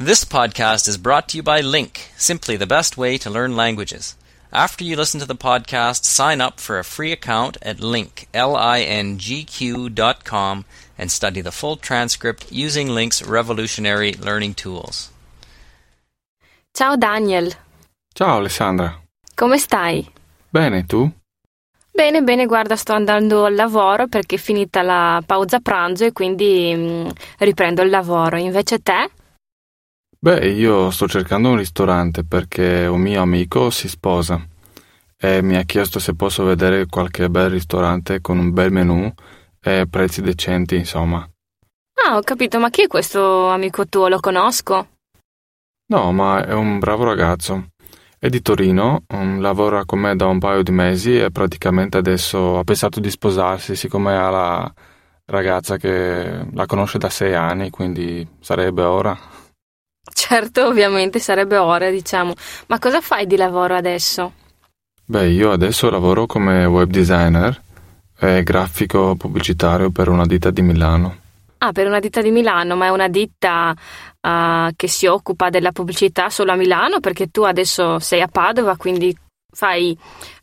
This podcast is brought to you by Link, simply the best way to learn languages. After you listen to the podcast, sign up for a free account at link, L-I-N-G-Q dot com and study the full transcript using Link's revolutionary learning tools. Ciao Daniel, Ciao Alessandra. come stai? Bene, tu? Bene, bene, guarda, sto andando al lavoro perché è finita la pausa pranzo e quindi mm, riprendo il lavoro. Invece te? Beh, io sto cercando un ristorante perché un mio amico si sposa e mi ha chiesto se posso vedere qualche bel ristorante con un bel menù e prezzi decenti, insomma. Ah, ho capito, ma chi è questo amico tuo? Lo conosco? No, ma è un bravo ragazzo. È di Torino, mm, lavora con me da un paio di mesi e praticamente adesso ha pensato di sposarsi, siccome ha la ragazza che la conosce da sei anni, quindi sarebbe ora. Certo, ovviamente sarebbe ora, diciamo. Ma cosa fai di lavoro adesso? Beh, io adesso lavoro come web designer e grafico pubblicitario per una ditta di Milano. Ah, per una ditta di Milano, ma è una ditta ah, che si occupa della pubblicità solo a Milano perché tu adesso sei a Padova, quindi fai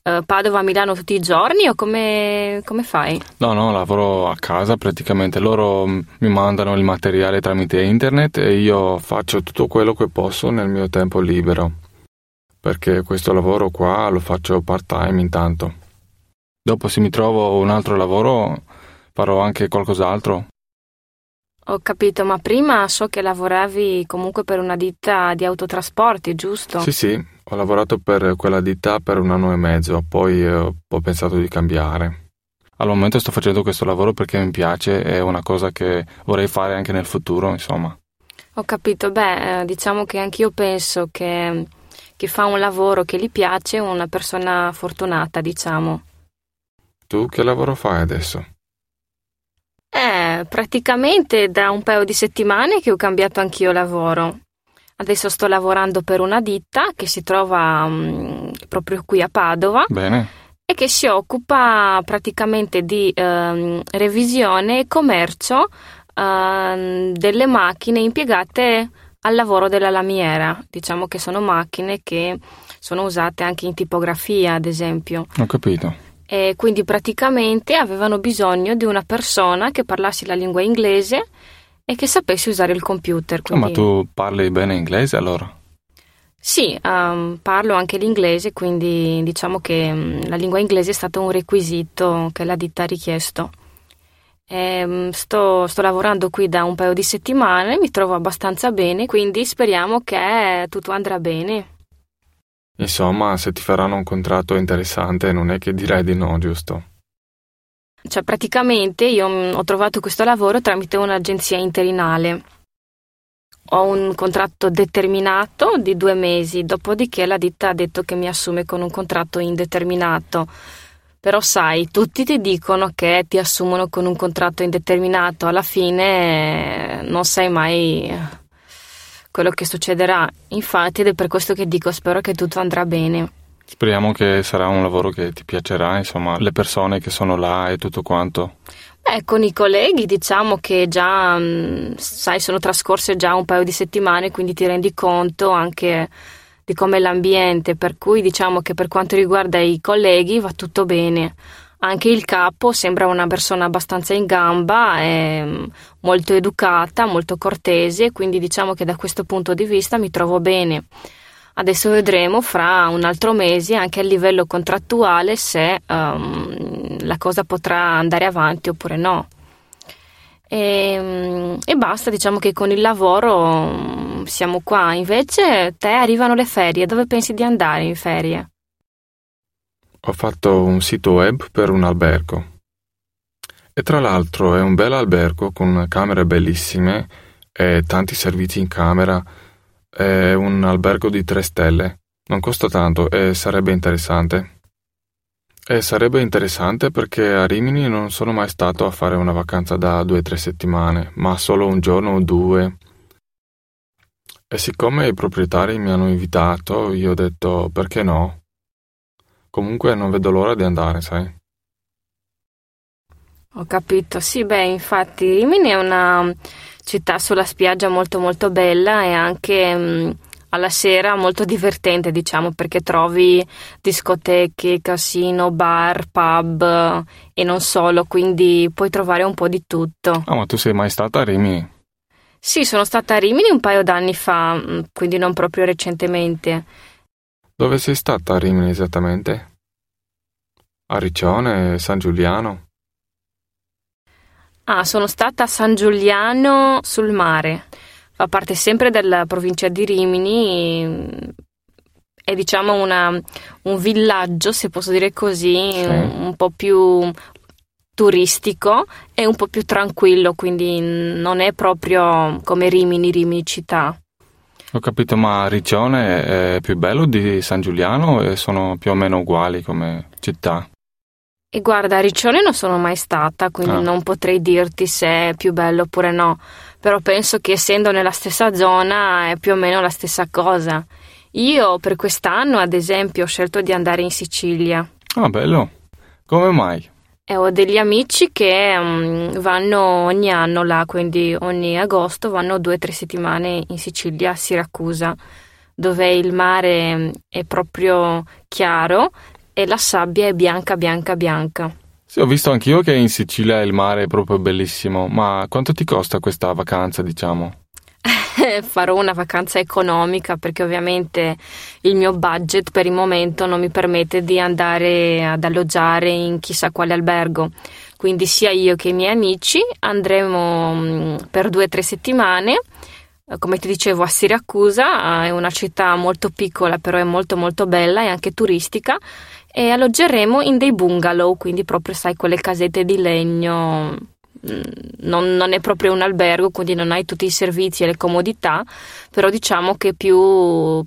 eh, Padova-Milano tutti i giorni o come, come fai? No, no, lavoro a casa praticamente. Loro mm, mi mandano il materiale tramite internet e io faccio tutto quello che posso nel mio tempo libero. Perché questo lavoro qua lo faccio part time intanto. Dopo se mi trovo un altro lavoro farò anche qualcos'altro. Ho capito, ma prima so che lavoravi comunque per una ditta di autotrasporti, giusto? Sì, sì, ho lavorato per quella ditta per un anno e mezzo, poi eh, ho pensato di cambiare. Al momento sto facendo questo lavoro perché mi piace, è una cosa che vorrei fare anche nel futuro, insomma. Ho capito, beh, eh, diciamo che anch'io penso che chi fa un lavoro che gli piace è una persona fortunata, diciamo. Tu che lavoro fai adesso? Eh, praticamente da un paio di settimane che ho cambiato anch'io lavoro. Adesso sto lavorando per una ditta che si trova mm, proprio qui a Padova Bene. e che si occupa praticamente di ehm, revisione e commercio ehm, delle macchine impiegate al lavoro della lamiera. Diciamo che sono macchine che sono usate anche in tipografia, ad esempio. Ho capito. E quindi praticamente avevano bisogno di una persona che parlasse la lingua inglese e che sapesse usare il computer. Ah, ma quindi- tu parli bene inglese allora? Sì, ehm, parlo anche l'inglese, quindi diciamo che mm, la lingua inglese è stato un requisito che la ditta ha richiesto. Ehm, sto, sto lavorando qui da un paio di settimane, mi trovo abbastanza bene, quindi speriamo che tutto andrà bene. Insomma, se ti faranno un contratto interessante non è che dirai di no, giusto? Cioè, praticamente io mm, ho trovato questo lavoro tramite un'agenzia interinale. Ho un contratto determinato di due mesi, dopodiché la ditta ha detto che mi assume con un contratto indeterminato. Però sai, tutti ti dicono che ti assumono con un contratto indeterminato, alla fine eh, non sai mai eh, quello che succederà. Infatti, ed è per questo che dico, spero che tutto andrà bene. Speriamo che sarà un lavoro che ti piacerà, insomma, le persone che sono là e tutto quanto. Beh, con i colleghi diciamo che già, mh, sai, sono trascorse già un paio di settimane, quindi ti rendi conto anche di com'è l'ambiente, per cui diciamo che per quanto riguarda i colleghi va tutto bene. Anche il capo sembra una persona abbastanza in gamba, mh, molto educata, molto cortese, quindi diciamo che da questo punto di vista mi trovo bene. Adesso vedremo fra un altro mese anche a livello contrattuale se ehm, la cosa potrà andare avanti oppure no. E, e basta, diciamo che con il lavoro mm, siamo qua. Invece, te arrivano le ferie, dove pensi di andare in ferie? Ho fatto un sito web per un albergo. E tra l'altro è un bel albergo con camere bellissime e tanti servizi in camera. È un albergo di tre stelle. Non costa tanto e sarebbe interessante. E sarebbe interessante perché a Rimini non sono mai stato a fare una vacanza da due o tre settimane, ma solo un giorno o due. E siccome i proprietari mi hanno invitato, io ho detto perché no? Comunque non vedo l'ora di andare, sai? Ho capito, sì, beh, infatti Rimini è una città sulla spiaggia molto molto bella e anche mh, alla sera molto divertente, diciamo, perché trovi discoteche, casino, bar, pub e non solo, quindi puoi trovare un po' di tutto. Ah, ma tu sei mai stata a Rimini? Sì, sono stata a Rimini un paio d'anni fa, mm, quindi non proprio recentemente. Dove sei stata a Rimini esattamente? A Riccione, San Giuliano? Ah, sono stata a San Giuliano sul mare. Fa parte sempre della provincia di Rimini. È diciamo una, un villaggio, se posso dire così, Sì. un po' più turistico e un po' più tranquillo, quindi non è proprio come Rimini, Rimini città. Ho capito, ma Riccione è più bello di San Giuliano e sono più o meno uguali come città? E guarda, a Riccione non sono mai stata, quindi Ah. non potrei dirti se è più bello oppure no, però penso che essendo nella stessa zona è più o meno la stessa cosa. Io per quest'anno, ad esempio, ho scelto di andare in Sicilia Ah, bello. Come mai? e ho degli amici che mm, vanno ogni anno là, quindi ogni agosto vanno due o tre settimane in Sicilia, a Siracusa, dove il mare mm, è proprio chiaro e la sabbia è bianca, bianca, bianca. Sì, ho visto anch'io che in Sicilia il mare è proprio bellissimo, ma quanto ti costa questa vacanza, diciamo? farò una vacanza economica perché ovviamente il mio budget per il momento non mi permette di andare ad alloggiare in chissà quale albergo. Quindi sia io che i miei amici andremo mm, per due o tre settimane. Eh, Come ti dicevo, a Siracusa eh, è una città molto piccola, però è molto molto bella e anche turistica. E alloggeremo in dei bungalow, quindi proprio sai quelle casette di legno Mm, non, non è proprio un albergo, quindi non hai tutti i servizi e le comodità, però diciamo che è più,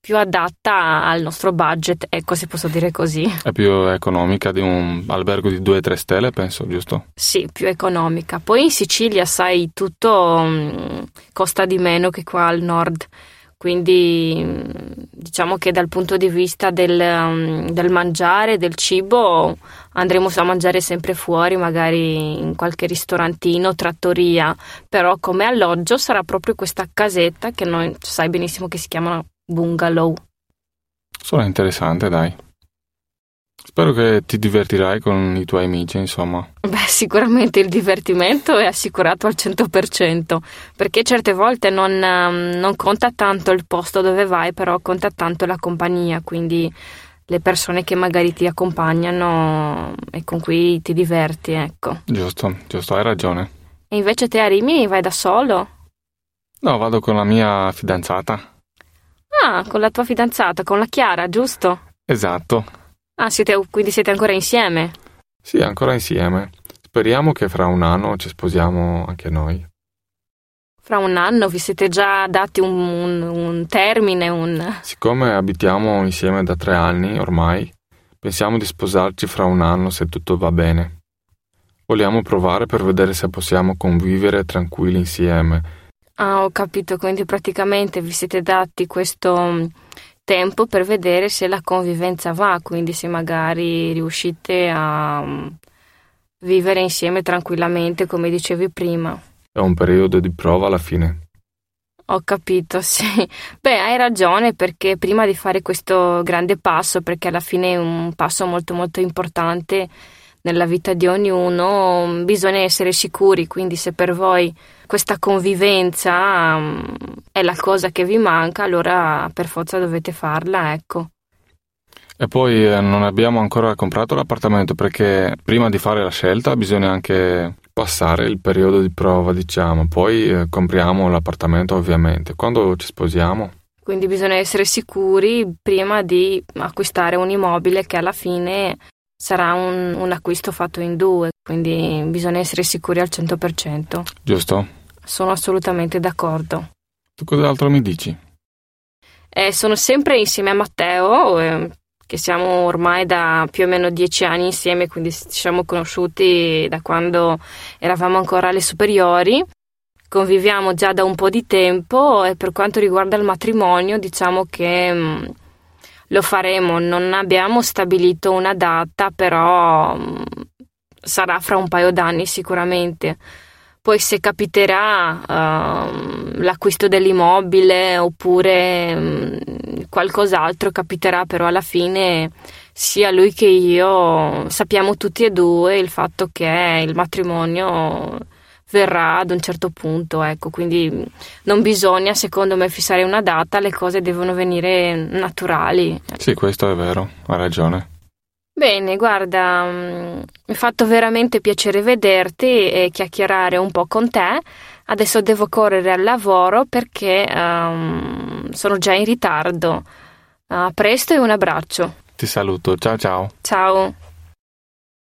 più adatta al nostro budget, ecco se posso dire così. È più economica di un albergo di 2-3 stelle, penso, giusto? Sì, più economica. Poi in Sicilia, sai, tutto mm, costa di meno che qua al nord. Quindi diciamo che dal punto di vista del, mm, del mangiare, del cibo, andremo a mangiare sempre fuori, magari in qualche ristorantino, trattoria, però come alloggio sarà proprio questa casetta che noi sai benissimo che si chiamano bungalow. Suona interessante, dai. Spero che ti divertirai con i tuoi amici, insomma. Beh, sicuramente il divertimento è assicurato al 100%, perché certe volte non, ehm, non conta tanto il posto dove vai, però conta tanto la compagnia, quindi le persone che magari ti accompagnano e con cui ti diverti, ecco. Giusto, giusto, hai ragione. E invece te a Rimini vai da solo? No, vado con la mia fidanzata. Ah, con la tua fidanzata, con la Chiara, giusto? Esatto. Ah, siete, quindi siete ancora insieme? Sì, ancora insieme. Speriamo che fra un anno ci sposiamo anche noi. Fra un anno vi siete già dati un, un- un termine, un... Siccome abitiamo insieme da tre anni ormai, pensiamo di sposarci fra un anno se tutto va bene. Vogliamo provare per vedere se possiamo convivere tranquilli insieme. Ah, ho capito, quindi praticamente vi siete dati questo tempo per vedere se la convivenza va, quindi se magari riuscite a mm, vivere insieme tranquillamente, come dicevi prima. È un periodo di prova alla fine. Ho capito, sì. Beh, hai ragione perché prima di fare questo grande passo, perché alla fine è un passo molto molto importante nella vita di ognuno, bisogna essere sicuri, quindi se per voi questa convivenza mm, è la cosa che vi manca, allora per forza dovete farla, ecco. E poi eh, non abbiamo ancora comprato l'appartamento perché prima di fare la scelta bisogna anche passare il periodo di prova, diciamo. Poi eh, compriamo l'appartamento ovviamente. Quando ci sposiamo? Quindi bisogna essere sicuri prima di acquistare un immobile che alla fine sarà un, un acquisto fatto in due, quindi bisogna essere sicuri al 100%. Giusto? Sono assolutamente d'accordo. Tu cos'altro mi dici? Eh, sono sempre insieme a Matteo, eh, che siamo ormai da più o meno dieci anni insieme, quindi ci siamo conosciuti da quando eravamo ancora alle superiori. Conviviamo già da un po' di tempo e per quanto riguarda il matrimonio, diciamo che mh, lo faremo. Non abbiamo stabilito una data, però mh, sarà fra un paio d'anni sicuramente. Poi se capiterà uh, l'acquisto dell'immobile oppure um, qualcos'altro capiterà, però alla fine sia lui che io sappiamo tutti e due il fatto che il matrimonio verrà ad un certo punto, ecco, quindi non bisogna secondo me fissare una data, le cose devono venire naturali. Sì, questo è vero, ha ragione. Bene, guarda, mm, mi è fatto veramente piacere vederti e chiacchierare un po' con te. Adesso devo correre al lavoro perché um, sono già in ritardo. A presto e un abbraccio. Ti saluto, ciao ciao. Ciao.